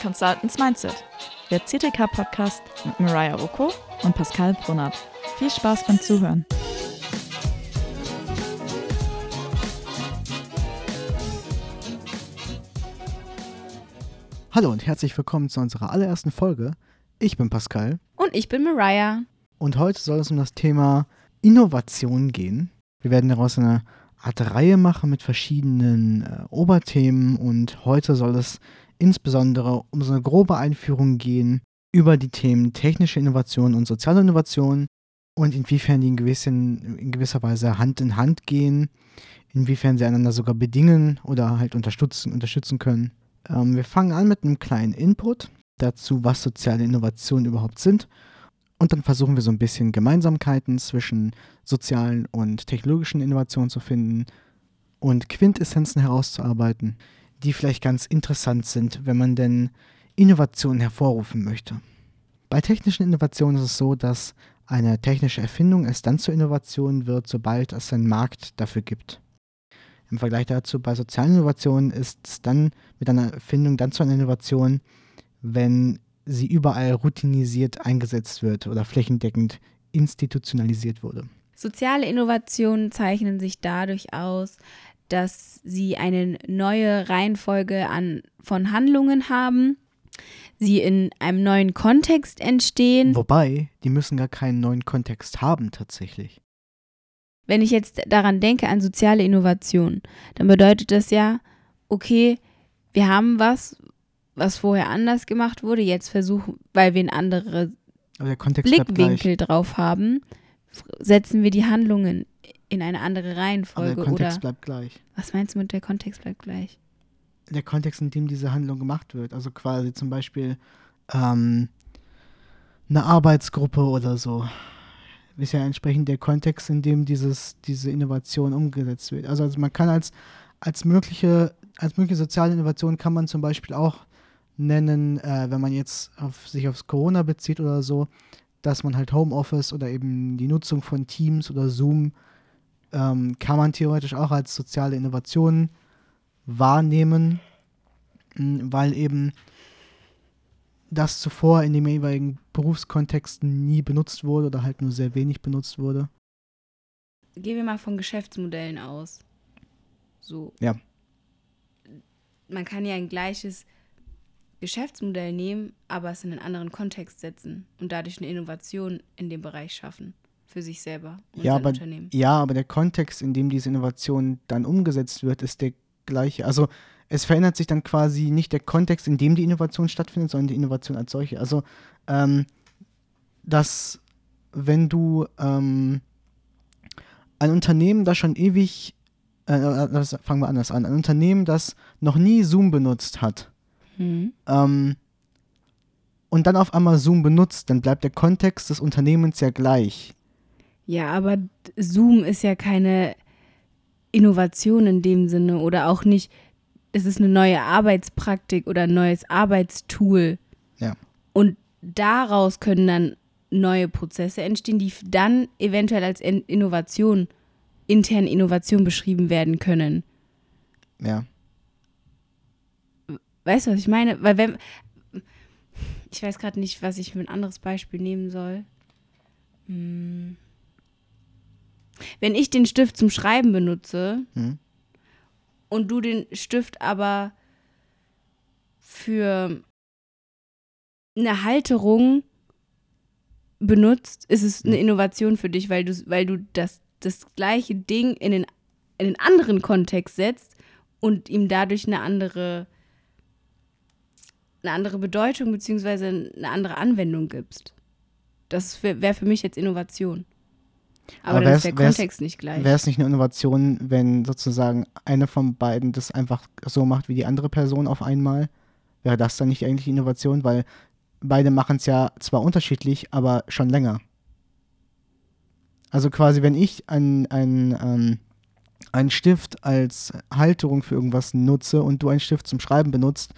Consultants Mindset, der CTK-Podcast mit Mariah Rocco und Pascal Brunnert. Viel Spaß beim Zuhören. Hallo und herzlich willkommen zu unserer allerersten Folge. Ich bin Pascal Und ich bin Mariah. und heute soll es um das Thema Innovation gehen. Wir werden daraus eine Art Reihe machen mit verschiedenen äh, Oberthemen und heute soll es insbesondere um so eine grobe Einführung gehen über die Themen technische Innovation und soziale Innovation und inwiefern die in, gewissen, in gewisser Weise Hand in Hand gehen, inwiefern sie einander sogar bedingen oder halt unterstützen, unterstützen können. Ähm, wir fangen an mit einem kleinen Input dazu, was soziale Innovationen überhaupt sind. Und dann versuchen wir so ein bisschen Gemeinsamkeiten zwischen sozialen und technologischen Innovationen zu finden und Quintessenzen herauszuarbeiten, die vielleicht ganz interessant sind, wenn man denn Innovationen hervorrufen möchte. Bei technischen Innovationen ist es so, dass eine technische Erfindung erst dann zur Innovation wird, sobald es einen Markt dafür gibt. Im Vergleich dazu bei sozialen Innovationen ist es dann mit einer Erfindung dann zu einer Innovation, wenn sie überall routinisiert eingesetzt wird oder flächendeckend institutionalisiert wurde. Soziale Innovationen zeichnen sich dadurch aus, dass sie eine neue Reihenfolge an, von Handlungen haben, sie in einem neuen Kontext entstehen. Wobei, die müssen gar keinen neuen Kontext haben tatsächlich. Wenn ich jetzt daran denke, an soziale Innovation, dann bedeutet das ja, okay, wir haben was, was vorher anders gemacht wurde, jetzt versuchen, weil wir einen anderen. Blickwinkel drauf haben, setzen wir die Handlungen in eine andere Aber der Reihenfolge Kontext oder bleibt gleich. was meinst du mit der Kontext bleibt gleich? Der Kontext, in dem diese Handlung gemacht wird. Also quasi zum Beispiel ähm, eine Arbeitsgruppe oder so. Ist ja entsprechend der Kontext, in dem dieses, diese Innovation umgesetzt wird. Also, also man kann als, als mögliche, als mögliche soziale Innovation kann man zum Beispiel auch nennen, äh, wenn man jetzt auf, sich aufs Corona bezieht oder so, dass man halt Homeoffice oder eben die Nutzung von Teams oder Zoom ähm, kann man theoretisch auch als soziale Innovation wahrnehmen, mh, weil eben das zuvor in dem jeweiligen Berufskontext nie benutzt wurde oder halt nur sehr wenig benutzt wurde. Gehen wir mal von Geschäftsmodellen aus. So. Ja. Man kann ja ein gleiches Geschäftsmodell nehmen, aber es in einen anderen Kontext setzen und dadurch eine Innovation in dem Bereich schaffen. Für sich selber und Ja, sein aber, Unternehmen. ja, aber der Kontext, in dem diese Innovation dann umgesetzt wird, ist der gleiche. Also es verändert sich dann quasi nicht der Kontext, in dem die Innovation stattfindet, sondern die Innovation als solche. Also, ähm, dass wenn du ähm, ein Unternehmen, das schon ewig, äh, äh, das- fangen wir anders an, ein Unternehmen, das noch nie Zoom benutzt hat, Mhm. ähm, und dann auf einmal Zoom benutzt, dann bleibt der Kontext des Unternehmens ja gleich. Ja, aber Zoom ist ja keine Innovation in dem Sinne oder auch nicht, es ist eine neue Arbeitspraktik oder ein neues Arbeitstool. Ja. Und daraus können dann neue Prozesse entstehen, die dann eventuell als In- Innovation, interne Innovation beschrieben werden können. Ja. Weißt du, was ich meine? Weil wenn. Ich weiß gerade nicht, was ich für ein anderes Beispiel nehmen soll. Hm. Wenn ich den Stift zum Schreiben benutze Hm. und du den Stift aber für eine Halterung benutzt, ist es eine Hm. Innovation für dich, weil du, weil du das, das gleiche Ding in den, in den anderen Kontext setzt und ihm dadurch eine andere, eine andere Bedeutung bzw. eine andere Anwendung gibst. Das wäre für mich jetzt Innovation. Aber, Aber dann ist der Kontext nicht gleich. Wäre es nicht eine Innovation, wenn sozusagen eine von beiden das einfach so macht wie die andere Person auf einmal? Wäre das dann nicht eigentlich Innovation? Weil beide machen es ja zwar unterschiedlich, aber schon länger. Also quasi, wenn ich einen ähm, einen Stift als Halterung für irgendwas nutze und du einen Stift zum Schreiben benutzt,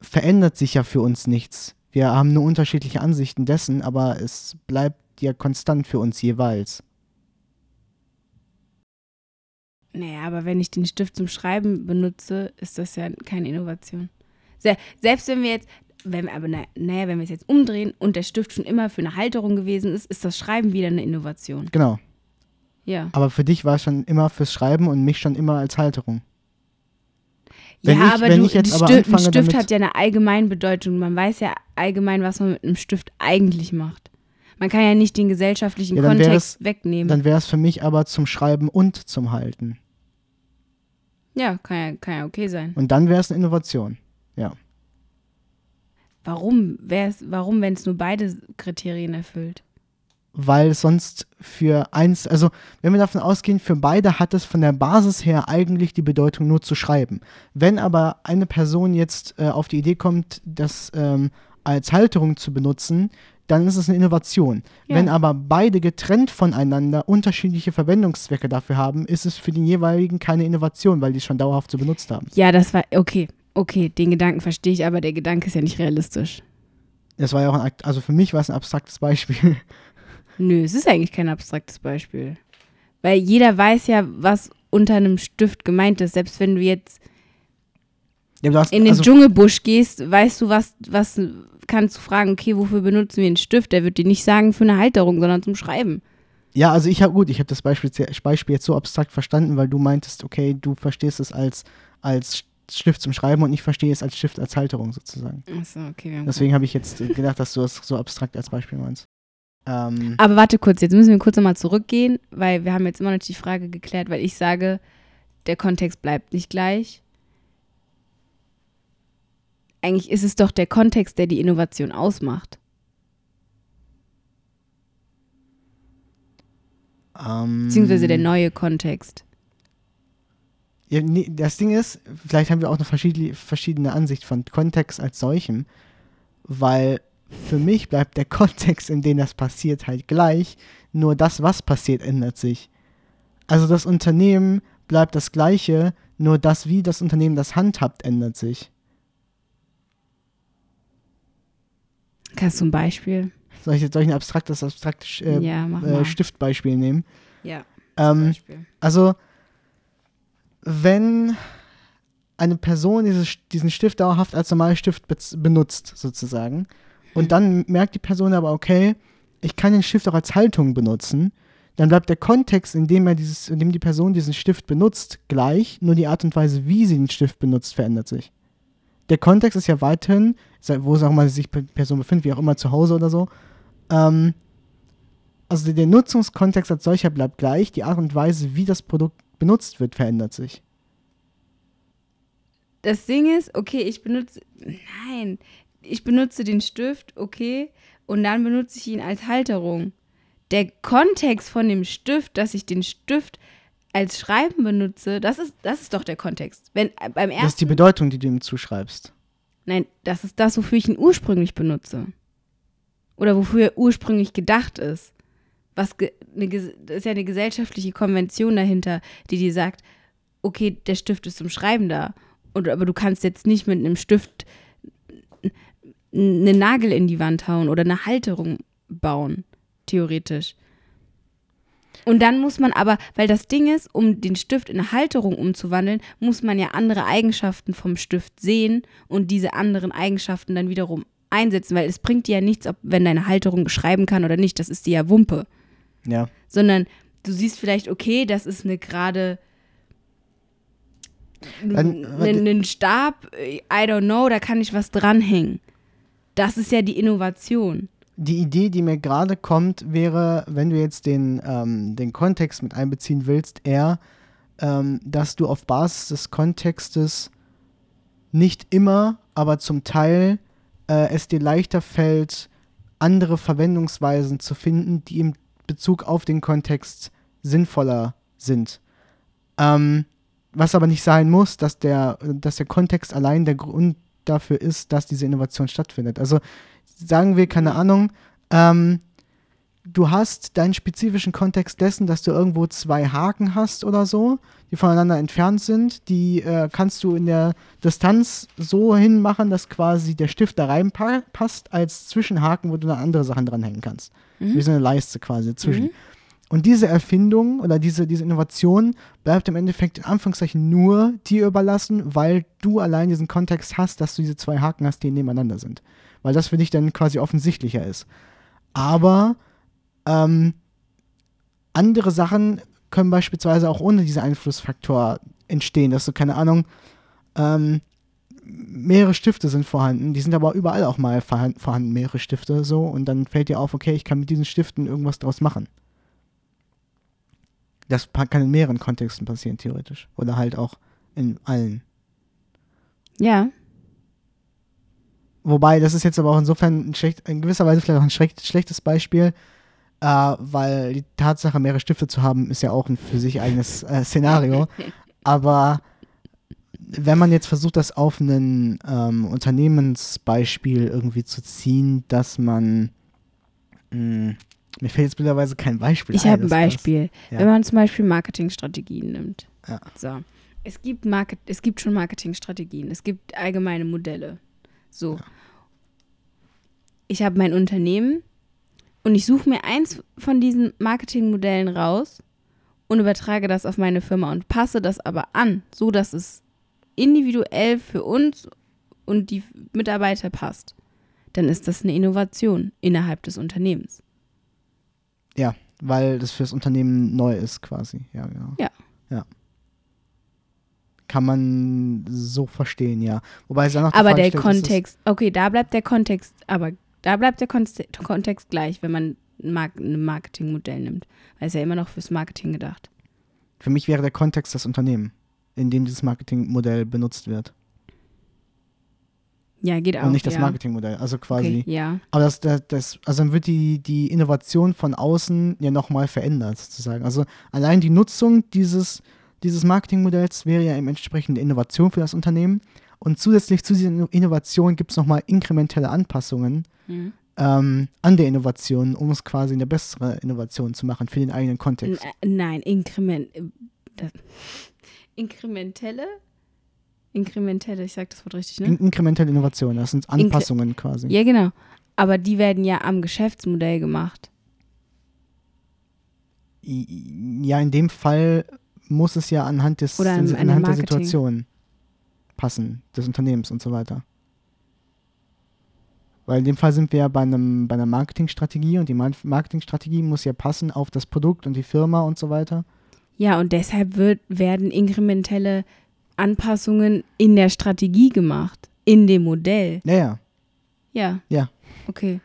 verändert sich ja für uns nichts. Wir haben nur unterschiedliche Ansichten dessen, aber es bleibt ja konstant für uns jeweils. Naja, aber wenn ich den Stift zum Schreiben benutze, ist das ja keine Innovation. Se selbst wenn wir jetzt, wenn wir, aber na, naja, wenn wir es jetzt umdrehen und der Stift schon immer für eine Halterung gewesen ist, ist das Schreiben wieder eine Innovation. Genau. Ja. Aber für dich war es schon immer fürs Schreiben und mich schon immer als Halterung. Wenn ja, ich- aber du, ich jetzt ein aber Stift, ein anfange Stift hat ja eine allgemeine Bedeutung. Man weiß ja allgemein, was man mit einem Stift eigentlich macht. Man kann ja nicht den gesellschaftlichen Ja, Kontext wegnehmen. Dann wäre es für mich aber zum Schreiben und zum Halten. ja, kann ja, kann ja okay sein. Und dann wäre es eine Innovation. Warum? Wär's, warum, wenn es nur beide Kriterien erfüllt? Weil sonst für eins, also wenn wir davon ausgehen, für beide hat es von der Basis her eigentlich die Bedeutung nur zu schreiben. Wenn aber eine Person jetzt äh, auf die Idee kommt, das ähm, als Halterung zu benutzen, dann ist es eine Innovation. Ja. Wenn aber beide getrennt voneinander unterschiedliche Verwendungszwecke dafür haben, ist es für den jeweiligen keine Innovation, weil die es schon dauerhaft so benutzt haben. Ja, das war, okay, okay, den Gedanken verstehe ich, aber der Gedanke ist ja nicht realistisch. Das war ja auch ein, also für mich war es ein abstraktes Beispiel. Nö, es ist eigentlich kein abstraktes Beispiel. Weil jeder weiß ja, was unter einem Stift gemeint ist. Selbst wenn du jetzt Ja, du hast, in den also, Dschungelbusch gehst, weißt du, was, was kannst du fragen, okay, wofür benutzen wir einen Stift? Der wird dir nicht sagen für eine Halterung, sondern zum Schreiben. Ja, also ich habe gut, ich habe das Beispiel, das Beispiel jetzt so abstrakt verstanden, weil du meintest, okay, du verstehst es als, als Stift zum Schreiben und ich verstehe es als Stift als Halterung sozusagen. Achso, okay. Deswegen habe ich jetzt äh, gedacht, dass du es so abstrakt als Beispiel meinst. Ähm, Aber warte kurz, jetzt müssen wir kurz nochmal zurückgehen, weil wir haben jetzt immer noch die Frage geklärt, weil ich sage, der Kontext bleibt nicht gleich. Eigentlich ist es doch der Kontext, der die Innovation ausmacht. ähm, Beziehungsweise der neue Kontext. Ja, nee, das Ding ist, vielleicht haben wir auch eine verschiedene, verschiedene Ansicht von Kontext als solchem, weil für mich bleibt der Kontext, in dem das passiert, halt gleich, nur das, was passiert, ändert sich. Also das Unternehmen bleibt das gleiche, nur das, wie das Unternehmen das handhabt, ändert sich. Kannst du ein Beispiel? Soll ich jetzt soll ich ein abstraktes, abstraktes äh, ja, äh. Stiftbeispiel nehmen? ja, Ähm, Beispiel. Also, wenn eine Person dieses, diesen Stift dauerhaft als normalen Stift benutzt, sozusagen, und dann merkt die Person aber, okay, ich kann den Stift auch als Haltung benutzen, dann bleibt der Kontext, in dem, er dieses, in dem die Person diesen Stift benutzt, gleich, nur die Art und Weise, wie sie den Stift benutzt, verändert sich. Der Kontext ist ja weiterhin, wo es auch immer sich die Person befindet, wie auch immer zu Hause oder so, ähm, also der Nutzungskontext als solcher bleibt gleich, die Art und Weise, wie das Produkt benutzt wird, verändert sich. Das Ding ist, okay, ich benutze, nein, ich benutze den Stift, okay, und dann benutze ich ihn als Halterung. Der Kontext von dem Stift, dass ich den Stift als Schreiben benutze, das ist, das ist doch der Kontext. Wenn äh, beim Das ist die ersten, Bedeutung, die du ihm zuschreibst. nein, das ist das, wofür ich ihn ursprünglich benutze. Oder wofür er ursprünglich gedacht ist. Was ge, eine, ist ja eine gesellschaftliche Konvention dahinter, die dir sagt, okay, der Stift ist zum Schreiben da. Und, aber du kannst jetzt nicht mit einem Stift einen Nagel in die Wand hauen oder eine Halterung bauen, theoretisch. Und dann muss man aber, weil das Ding ist, um den Stift in eine Halterung umzuwandeln, muss man ja andere Eigenschaften vom Stift sehen und diese anderen Eigenschaften dann wiederum einsetzen, weil es bringt dir ja nichts, ob, wenn deine Halterung schreiben kann oder nicht, das ist dir ja Wumpe Ja. sondern du siehst vielleicht, okay, das ist eine gerade einen Stab, I don't know, da kann ich was dranhängen. Das ist ja die Innovation. Die Idee, die mir gerade kommt, wäre, wenn du jetzt den, ähm, den Kontext mit einbeziehen willst, eher, ähm, dass du auf Basis des Kontextes nicht immer, aber zum Teil äh, es dir leichter fällt, andere Verwendungsweisen zu finden, die im Bezug auf den Kontext sinnvoller sind. Ähm, was aber nicht sein muss, dass der, dass der Kontext allein der Grund dafür ist, dass diese Innovation stattfindet. Also sagen wir, keine Ahnung, ähm, du hast deinen spezifischen Kontext dessen, dass du irgendwo zwei Haken hast oder so, die voneinander entfernt sind, die äh, kannst du in der Distanz so hinmachen, dass quasi der Stift da reinpasst als Zwischenhaken, wo du dann andere Sachen dranhängen kannst. Wie so eine Leiste quasi dazwischen. Mhm. Und diese Erfindung oder diese, diese Innovation bleibt im Endeffekt in Anführungszeichen nur dir überlassen, weil du allein diesen Kontext hast, dass du diese zwei Haken hast, die nebeneinander sind. Weil das für dich dann quasi offensichtlicher ist. Aber ähm, andere Sachen können beispielsweise auch ohne diesen Einflussfaktor entstehen, dass du, keine Ahnung, ähm, mehrere Stifte sind vorhanden, die sind aber überall auch mal vorhanden, mehrere Stifte so, und dann fällt dir auf, okay, ich kann mit diesen Stiften irgendwas draus machen. Das kann in mehreren Kontexten passieren, theoretisch. Oder halt auch in allen. Ja. Wobei, das ist jetzt aber auch insofern ein schlecht, in gewisser Weise vielleicht auch ein schlecht, schlechtes Beispiel, äh, weil die Tatsache, mehrere Stifte zu haben, ist ja auch ein für sich eigenes äh, Szenario. aber wenn man jetzt versucht, das auf ein ähm, Unternehmensbeispiel irgendwie zu ziehen, dass man mh, hm, mir fällt jetzt mittlerweile kein Beispiel Ich habe ein Beispiel. Ja. Wenn man zum Beispiel Marketingstrategien nimmt. Ja. So. Es gibt, Market, es gibt schon Marketingstrategien. Es gibt allgemeine Modelle. So. Ja. Ich habe mein Unternehmen und ich suche mir eins von diesen Marketingmodellen raus und übertrage das auf meine Firma und passe das aber an, so dass es individuell für uns und die Mitarbeiter passt. Dann ist das eine Innovation innerhalb des Unternehmens. Ja, weil das fürs Unternehmen neu ist quasi. Ja, genau. Ja. Ja. Kann man so verstehen, ja. Wobei es dann noch Aber der Kontext, okay, da bleibt der Kontext, aber da bleibt der Kontext gleich, wenn man ein Marketingmodell nimmt. Weil es ja immer noch fürs Marketing gedacht. Für mich wäre der Kontext das Unternehmen, in dem dieses Marketingmodell benutzt wird. Ja, geht auch. Und nicht das ja. Marketingmodell. Also quasi. Okay, ja. Aber das, das, das, also dann wird die, die Innovation von außen ja nochmal verändert, sozusagen. Also allein die Nutzung dieses, dieses Marketingmodells wäre ja eben entsprechende Innovation für das Unternehmen. Und zusätzlich zu dieser Innovation gibt es nochmal inkrementelle Anpassungen mhm. ähm, an der Innovation, um es quasi eine bessere Innovation zu machen für den eigenen Kontext. N nein, Inkrement. Äh, inkrementelle Inkrementelle, ich sage das Wort richtig, ne? In inkrementelle Innovation, das sind Anpassungen Inkre quasi. Ja, genau. Aber die werden ja am Geschäftsmodell gemacht. Ja, in dem Fall muss es ja anhand, des, Oder an, anhand der Situation passen, des Unternehmens und so weiter. Weil in dem Fall sind wir ja bei, einem, bei einer Marketingstrategie und die Marketingstrategie muss ja passen auf das Produkt und die Firma und so weiter. Ja, und deshalb wird, werden inkrementelle Anpassungen in der Strategie gemacht, in dem Modell. Ja, ja. Ja. Ja. Okay.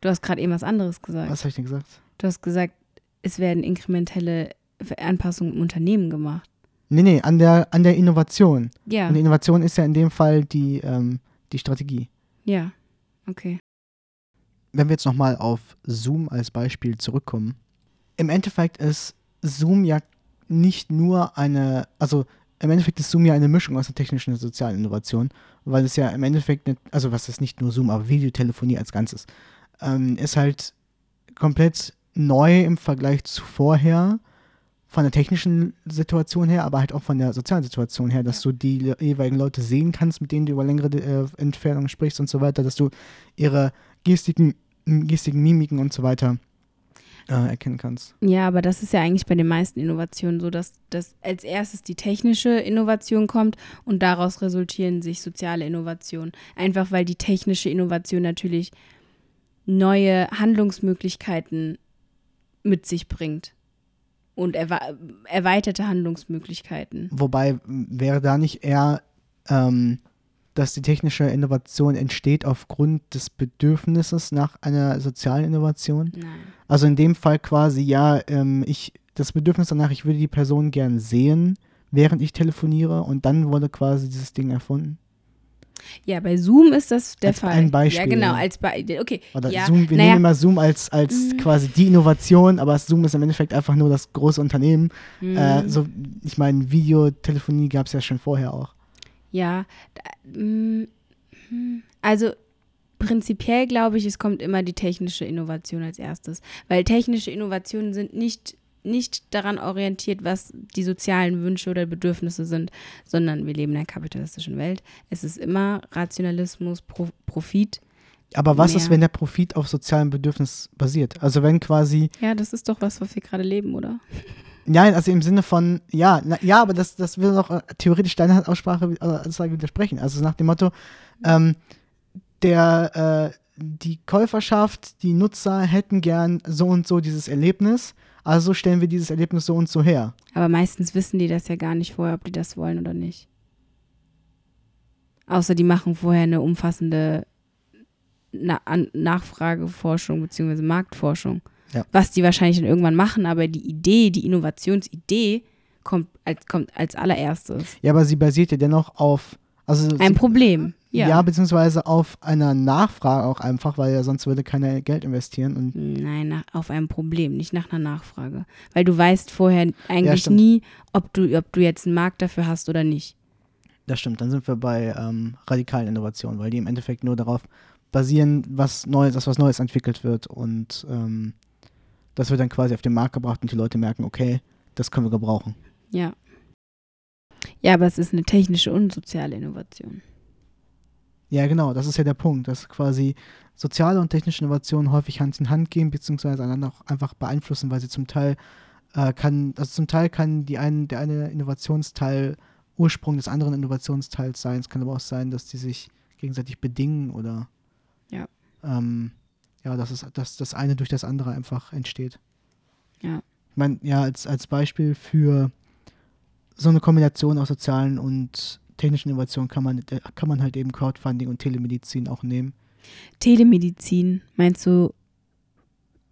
Du hast gerade eben was anderes gesagt. Was habe ich denn gesagt? Du hast gesagt, es werden inkrementelle Anpassungen im Unternehmen gemacht. Nee, nee, an der, an der Innovation. Ja. Und die Innovation ist ja in dem Fall die, ähm, die Strategie. Ja, okay. Wenn wir jetzt nochmal auf Zoom als Beispiel zurückkommen. Im Endeffekt ist Zoom ja nicht nur eine, also im Endeffekt ist Zoom ja eine Mischung aus der technischen und sozialen Innovation, weil es ja im Endeffekt, nicht, also was ist nicht nur Zoom, aber Videotelefonie als Ganzes, ähm, ist halt komplett neu im Vergleich zu vorher, von der technischen Situation her, aber halt auch von der sozialen Situation her, dass du die jeweiligen Leute sehen kannst, mit denen du über längere äh, Entfernungen sprichst und so weiter, dass du ihre Gestiken, Gestiken, Mimiken und so weiter äh, erkennen kannst. Ja, aber das ist ja eigentlich bei den meisten Innovationen so, dass, dass als erstes die technische Innovation kommt und daraus resultieren sich soziale Innovationen. Einfach weil die technische Innovation natürlich neue Handlungsmöglichkeiten mit sich bringt und erwe erweiterte Handlungsmöglichkeiten. Wobei wäre da nicht eher ähm, dass die technische Innovation entsteht aufgrund des Bedürfnisses nach einer sozialen Innovation? Nein. Also in dem Fall quasi, ja, ähm, ich, das Bedürfnis danach, ich würde die Person gern sehen, während ich telefoniere und dann wurde quasi dieses Ding erfunden. Ja, bei Zoom ist das der als Fall. Ein Beispiel. Ja, genau, als Beispiel. Okay. Oder ja, Zoom, wir naja. nehmen immer Zoom als, als mhm. quasi die Innovation, aber Zoom ist im Endeffekt einfach nur das große Unternehmen. Mhm. Äh, so, ich meine, Videotelefonie gab es ja schon vorher auch. Ja, mm, hm, also prinzipiell glaube ich, es kommt immer die technische Innovation als erstes, weil technische Innovationen sind nicht nicht daran orientiert, was die sozialen Wünsche oder Bedürfnisse sind, sondern wir leben in einer kapitalistischen Welt. Es ist immer Rationalismus, Pro Profit. Aber was ist, mehr. wenn der Profit auf sozialem Bedürfnis basiert? Also wenn quasi, Ja, das ist doch was, was wir gerade leben, oder? Nein, also im Sinne von, ja, na, ja, aber das, das will doch äh, theoretisch deiner Aussprache äh, Aussage widersprechen. Also nach dem Motto, ähm, der, äh, die Käuferschaft, die Nutzer hätten gern so und so dieses Erlebnis, also stellen wir dieses Erlebnis so und so her. Aber meistens wissen die das ja gar nicht vorher, ob die das wollen oder nicht. Außer die machen vorher eine umfassende Na Nachfrageforschung bzw. Marktforschung. Ja. Was die wahrscheinlich dann irgendwann machen, aber die Idee, die Innovationsidee kommt als, kommt als allererstes. Ja, aber sie basiert ja dennoch auf, also Ein sie, Problem. Ja. ja, beziehungsweise auf einer Nachfrage auch einfach, weil ja sonst würde keiner Geld investieren und Nein, nach, auf einem Problem, nicht nach einer Nachfrage. Weil du weißt vorher eigentlich stimmt. nie, ob du, ob du jetzt einen Markt dafür hast oder nicht. Das stimmt, dann sind wir bei ähm, radikalen Innovationen, weil die im Endeffekt nur darauf basieren, was Neues, dass was Neues entwickelt wird und ähm, das wird dann quasi auf den Markt gebracht und die Leute merken, okay, das können wir gebrauchen. Ja. Ja, aber es ist eine technische und soziale Innovation. Ja, genau, das ist ja der Punkt, dass quasi soziale und technische Innovationen häufig Hand in Hand gehen, beziehungsweise einander auch einfach beeinflussen, weil sie zum Teil äh, kann, also zum Teil kann die ein, der eine Innovationsteil Ursprung des anderen Innovationsteils sein. Es kann aber auch sein, dass die sich gegenseitig bedingen oder Ja. ähm, ja, dass, es, dass das eine durch das andere einfach entsteht. Ja. Ich meine, ja, als, als Beispiel für so eine Kombination aus sozialen und technischen Innovationen kann man, äh, kann man halt eben Crowdfunding und Telemedizin auch nehmen. Telemedizin, meinst du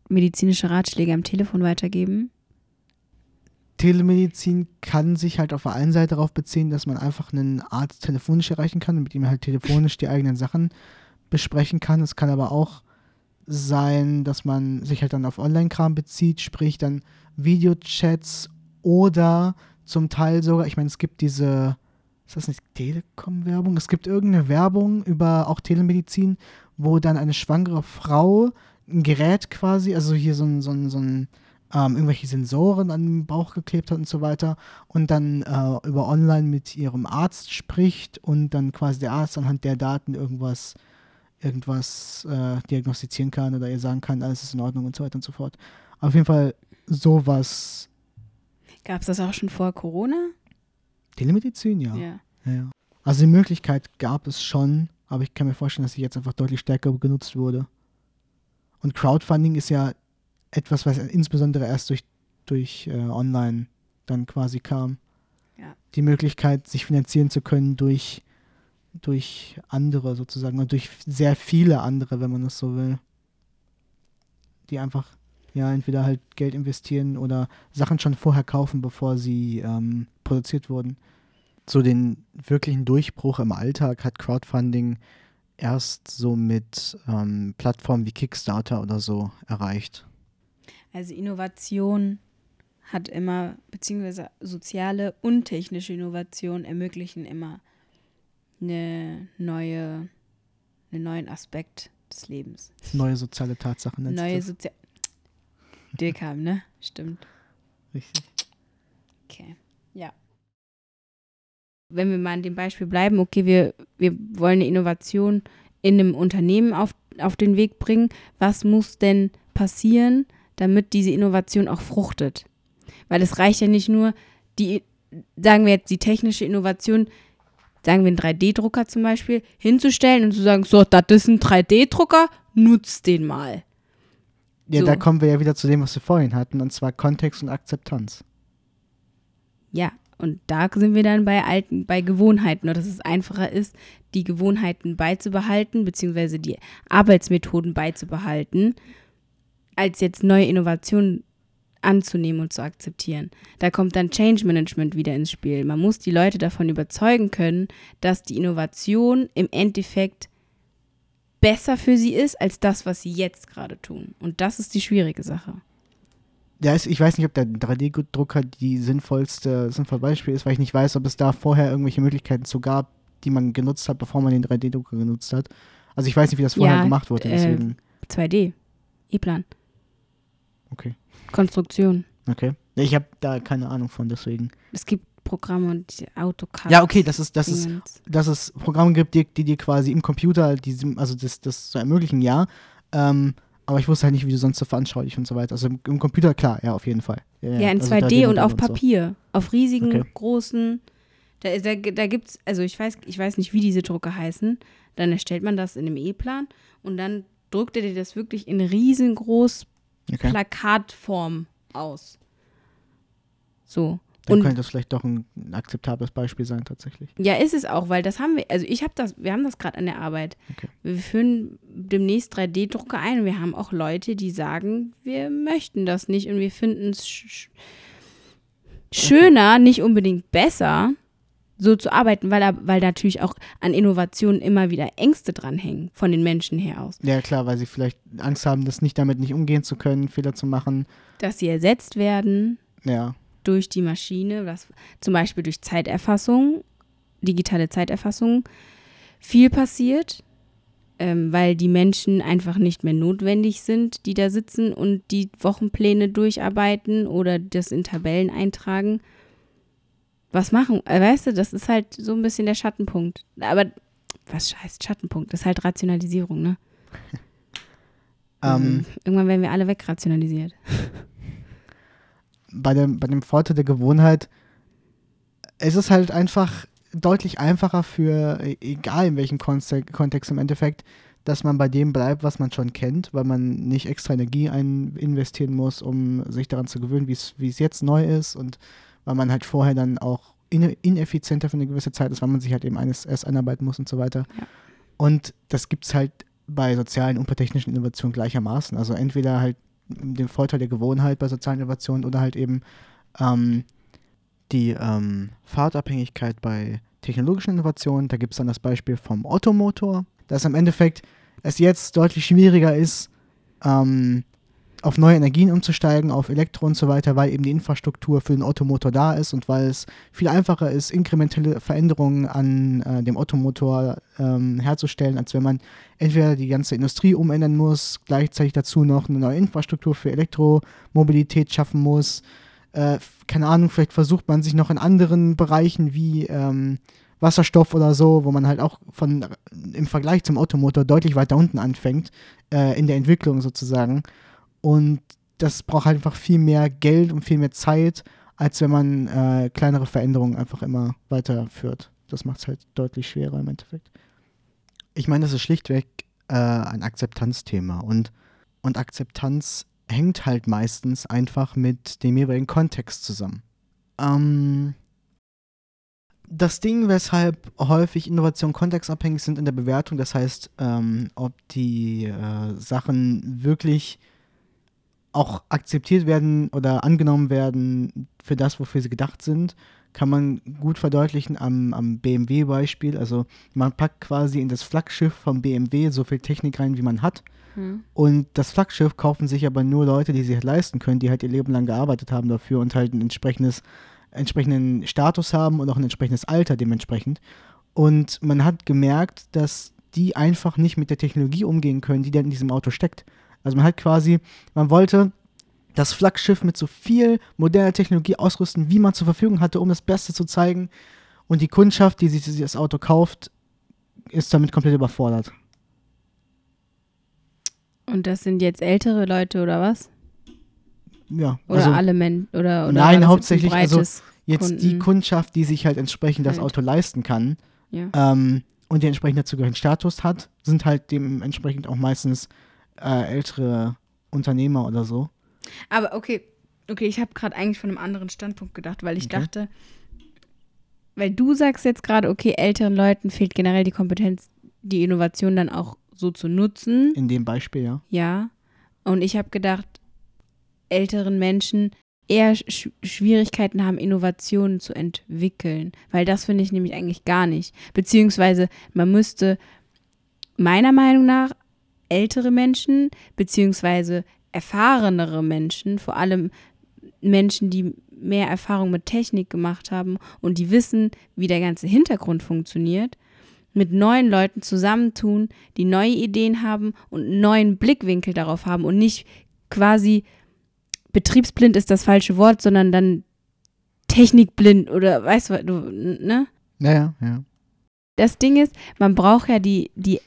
medizinische Ratschläge am Telefon weitergeben? Telemedizin kann sich halt auf der einen Seite darauf beziehen, dass man einfach einen Arzt telefonisch erreichen kann und mit ihm halt telefonisch die eigenen Sachen besprechen kann. Es kann aber auch sein, dass man sich halt dann auf Online-Kram bezieht, sprich dann Videochats oder zum Teil sogar, ich meine, es gibt diese, ist das nicht Telekom-Werbung? Es gibt irgendeine Werbung über auch Telemedizin, wo dann eine schwangere Frau ein Gerät quasi, also hier so ein, so ein, so ein ähm, irgendwelche Sensoren an den Bauch geklebt hat und so weiter und dann äh, über online mit ihrem Arzt spricht und dann quasi der Arzt anhand der Daten irgendwas irgendwas äh, diagnostizieren kann oder ihr sagen kann, alles ist in Ordnung und so weiter und so fort. Auf jeden Fall sowas. Gab es das auch schon vor Corona? Telemedizin, ja. Ja. ja. ja. Also die Möglichkeit gab es schon, aber ich kann mir vorstellen, dass sie jetzt einfach deutlich stärker genutzt wurde. Und Crowdfunding ist ja etwas, was insbesondere erst durch, durch äh, online dann quasi kam. Ja. Die Möglichkeit, sich finanzieren zu können durch, durch andere sozusagen und durch sehr viele andere, wenn man es so will. Die einfach ja entweder halt Geld investieren oder Sachen schon vorher kaufen, bevor sie ähm, produziert wurden. So den wirklichen Durchbruch im Alltag hat Crowdfunding erst so mit ähm, Plattformen wie Kickstarter oder so erreicht. Also Innovation hat immer, beziehungsweise soziale und technische Innovation ermöglichen immer eine neue, einen neuen Aspekt des Lebens. Neue soziale Tatsachen. Neue soziale. Dirkheim, ne? Stimmt. Richtig. Okay. Ja. Wenn wir mal an dem Beispiel bleiben, okay, wir, wir wollen eine Innovation in einem Unternehmen auf, auf den Weg bringen. Was muss denn passieren, damit diese Innovation auch fruchtet? Weil es reicht ja nicht nur, die, sagen wir jetzt, die technische Innovation, sagen wir einen 3D-Drucker zum Beispiel, hinzustellen und zu sagen, so, das ist ein 3D-Drucker, nutzt den mal. Ja, So. da kommen wir ja wieder zu dem, was wir vorhin hatten, und zwar Kontext und Akzeptanz. Ja, und da sind wir dann bei alten, bei Gewohnheiten, oder dass es einfacher ist, die Gewohnheiten beizubehalten, beziehungsweise die Arbeitsmethoden beizubehalten, als jetzt neue Innovationen anzunehmen und zu akzeptieren. Da kommt dann Change Management wieder ins Spiel. Man muss die Leute davon überzeugen können, dass die Innovation im Endeffekt besser für sie ist als das, was sie jetzt gerade tun. Und das ist die schwierige Sache. Ja, ich weiß nicht, ob der 3D-Drucker die sinnvollste, sinnvolle Beispiel ist, weil ich nicht weiß, ob es da vorher irgendwelche Möglichkeiten zu gab, die man genutzt hat, bevor man den 3D-Drucker genutzt hat. Also ich weiß nicht, wie das vorher Ja, gemacht wurde, äh, deswegen. 2D, E-Plan, Okay. Konstruktion. Okay. Ja, Ich habe da keine Ahnung von, deswegen. Es gibt Programme und AutoCAD. Ja, okay, das ist, das ist, dass es Programme gibt, die, die dir quasi im Computer, die, also das, das zu ermöglichen, ja. Ähm, aber ich wusste halt nicht, wie du sonst so veranschaulich und so weiter. Also im, im Computer, klar, ja, auf jeden Fall. Ja, in also 2D und auf so. Papier. Auf riesigen, Okay. großen. Da, da, da gibt es, also ich weiß, ich weiß nicht, wie diese Drucker heißen. Dann erstellt man das in einem E-Plan und dann druckt er dir das wirklich in riesengroß Okay. Plakatform aus. So. Dann Und könnte das vielleicht doch ein akzeptables Beispiel sein, tatsächlich. ja, ist es auch, weil das haben wir, also ich habe das, wir haben das gerade an der Arbeit. Okay. Wir führen demnächst 3D-Drucker ein und wir haben auch Leute, die sagen, wir möchten das nicht und wir finden es sch schöner, nicht unbedingt besser, so zu arbeiten, weil, weil natürlich auch an Innovationen immer wieder Ängste dranhängen, von den Menschen her aus. Ja, klar, weil sie vielleicht Angst haben, das nicht damit nicht umgehen zu können, Fehler zu machen. Dass sie ersetzt werden Ja, durch die Maschine, was zum Beispiel durch Zeiterfassung, digitale Zeiterfassung, viel passiert, ähm, weil die Menschen einfach nicht mehr notwendig sind, die da sitzen und die Wochenpläne durcharbeiten oder das in Tabellen eintragen. Was machen? Äh, weißt du, das ist halt so ein bisschen der Schattenpunkt. Aber was heißt Schattenpunkt? Das ist halt Rationalisierung, ne? ähm, Irgendwann werden wir alle wegrationalisiert. bei, dem, bei dem Vorteil der Gewohnheit, es ist halt einfach deutlich einfacher für, e- egal in welchem Kontext im Endeffekt, dass man bei dem bleibt, was man schon kennt, weil man nicht extra Energie ein investieren muss, um sich daran zu gewöhnen, wie es wie es jetzt neu ist und weil man halt vorher dann auch ine- ineffizienter für eine gewisse Zeit ist, weil man sich halt eben eines erst einarbeiten muss und so weiter. Ja. Und das gibt es halt bei sozialen und bei technischen Innovationen gleichermaßen. Also entweder halt den Vorteil der Gewohnheit bei sozialen Innovationen oder halt eben ähm, die ähm, Fahrtabhängigkeit bei technologischen Innovationen. Da gibt es dann das Beispiel vom Ottomotor, dass im Endeffekt es jetzt deutlich schwieriger ist, ähm, auf neue Energien umzusteigen, auf Elektro und so weiter, weil eben die Infrastruktur für den Ottomotor da ist und weil es viel einfacher ist, inkrementelle Veränderungen an äh, dem Ottomotor ähm, herzustellen, als wenn man entweder die ganze Industrie umändern muss, gleichzeitig dazu noch eine neue Infrastruktur für Elektromobilität schaffen muss. Äh, keine Ahnung, vielleicht versucht man sich noch in anderen Bereichen wie ähm, Wasserstoff oder so, wo man halt auch von im Vergleich zum Automotor deutlich weiter unten anfängt, äh, in der Entwicklung sozusagen. Und das braucht halt einfach viel mehr Geld und viel mehr Zeit, als wenn man äh, kleinere Veränderungen einfach immer weiterführt. Das macht es halt deutlich schwerer im Endeffekt. Ich meine, das ist schlichtweg äh, ein Akzeptanzthema und, und Akzeptanz hängt halt meistens einfach mit dem jeweiligen Kontext zusammen. Ähm, das Ding, weshalb häufig Innovationen kontextabhängig sind in der Bewertung, das heißt, ähm, ob die äh, Sachen wirklich auch akzeptiert werden oder angenommen werden für das, wofür sie gedacht sind, kann man gut verdeutlichen am, am BMW-Beispiel. Also man packt quasi in das Flaggschiff vom BMW so viel Technik rein, wie man hat. Und das Flaggschiff kaufen sich aber nur Leute, die sich halt leisten können, die halt ihr Leben lang gearbeitet haben dafür und halt ein entsprechendes, entsprechenden Status haben und auch ein entsprechendes Alter dementsprechend. Und man hat gemerkt, dass die einfach nicht mit der Technologie umgehen können, die dann in diesem Auto steckt. Also man hat quasi, man wollte das Flaggschiff mit so viel moderner Technologie ausrüsten, wie man zur Verfügung hatte, um das Beste zu zeigen. Und die Kundschaft, die sich das Auto kauft, ist damit komplett überfordert. Und das sind jetzt ältere Leute oder was? Ja, Oder also alle Menschen? Oder, oder Nein, hauptsächlich, also jetzt die Kunden- Kundschaft, die sich halt entsprechend das Halt. Auto leisten kann Ja. ähm, und die entsprechend dazugehörigen Status hat, sind halt dementsprechend auch meistens äh, ältere Unternehmer oder so. Aber okay, okay, ich habe gerade eigentlich von einem anderen Standpunkt gedacht, weil ich Okay. dachte, weil du sagst jetzt gerade, okay, älteren Leuten fehlt generell die Kompetenz, die Innovation dann auch so zu nutzen. In dem Beispiel, ja. Ja. Und ich habe gedacht, älteren Menschen eher Sch Schwierigkeiten haben, Innovationen zu entwickeln. Weil das finde ich nämlich eigentlich gar nicht. Beziehungsweise man müsste meiner Meinung nach ältere Menschen, beziehungsweise erfahrenere Menschen, vor allem Menschen, die mehr Erfahrung mit Technik gemacht haben und die wissen, wie der ganze Hintergrund funktioniert, mit neuen Leuten zusammentun, die neue Ideen haben und einen neuen Blickwinkel darauf haben und nicht quasi betriebsblind ist das falsche Wort, sondern dann technikblind oder weißt du, du ne? Ja, ja, ja. Das Ding ist, man braucht ja die, die,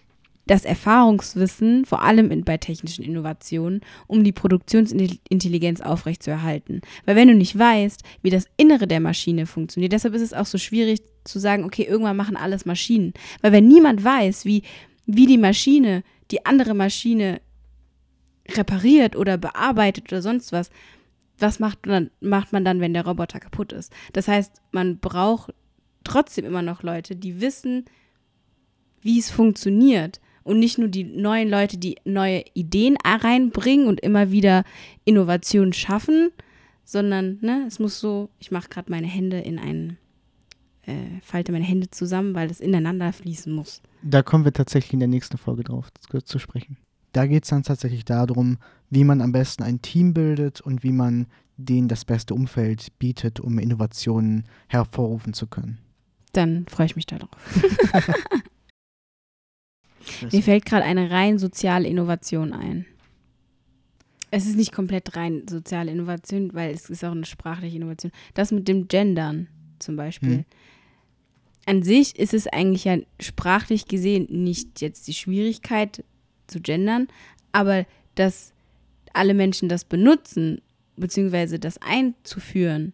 das Erfahrungswissen, vor allem in, bei technischen Innovationen, um die Produktionsintelligenz aufrechtzuerhalten. Weil wenn du nicht weißt, wie das Innere der Maschine funktioniert, deshalb ist es auch so schwierig zu sagen, okay, irgendwann machen alles Maschinen. Weil wenn niemand weiß, wie, wie die Maschine die andere Maschine repariert oder bearbeitet oder sonst was, was macht, man, macht man dann, wenn der Roboter kaputt ist? Das heißt, man braucht trotzdem immer noch Leute, die wissen, wie es funktioniert und nicht nur die neuen Leute, die neue Ideen reinbringen und immer wieder Innovationen schaffen, sondern ne, es muss so, ich mache gerade meine Hände in einen, äh, falte meine Hände zusammen, weil es ineinander fließen muss. Da kommen wir tatsächlich in der nächsten Folge drauf zu, zu sprechen. Da geht es dann tatsächlich darum, wie man am besten ein Team bildet und wie man denen das beste Umfeld bietet, um Innovationen hervorrufen zu können. Dann freue ich mich darauf. Mir fällt gerade eine rein soziale Innovation ein. Es ist nicht komplett rein soziale Innovation, weil es ist auch eine sprachliche Innovation. Das mit dem Gendern zum Beispiel. Hm. An sich ist es eigentlich ja sprachlich gesehen nicht jetzt die Schwierigkeit zu gendern, aber dass alle Menschen das benutzen, beziehungsweise das einzuführen,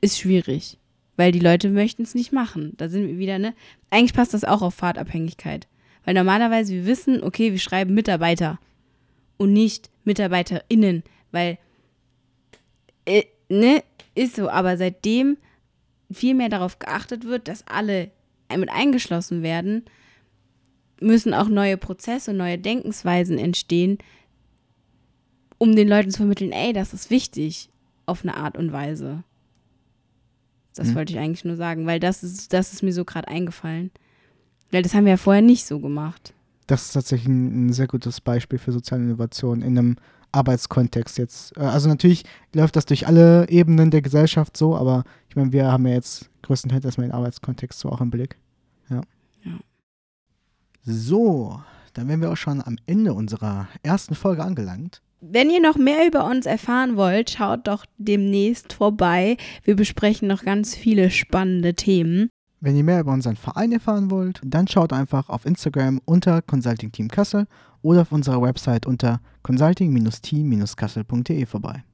ist schwierig. Weil die Leute möchten es nicht machen. Da sind wir wieder, ne? Eigentlich passt das auch auf Fahrtabhängigkeit. Weil normalerweise wir wissen, okay, wir schreiben Mitarbeiter und nicht MitarbeiterInnen, weil, äh, ne, ist so. Aber seitdem viel mehr darauf geachtet wird, dass alle mit eingeschlossen werden, müssen auch neue Prozesse, neue Denkensweisen entstehen, um den Leuten zu vermitteln, ey, das ist wichtig auf eine Art und Weise. Das mhm. wollte ich eigentlich nur sagen, weil das ist, das ist mir so gerade eingefallen. Weil das haben wir ja vorher nicht so gemacht. Das ist tatsächlich ein, ein sehr gutes Beispiel für soziale Innovation in einem Arbeitskontext jetzt. Äh, also natürlich läuft das durch alle Ebenen der Gesellschaft so, aber ich meine, wir haben ja jetzt größtenteils erstmal den Arbeitskontext so auch im Blick. Ja. ja. So, dann wären wir auch schon am Ende unserer ersten Folge angelangt. Wenn ihr noch mehr über uns erfahren wollt, schaut doch demnächst vorbei. Wir besprechen noch ganz viele spannende Themen. Wenn ihr mehr über unseren Verein erfahren wollt, dann schaut einfach auf Instagram unter Consulting Team Kassel oder auf unserer Website unter consulting-team-kassel.de vorbei.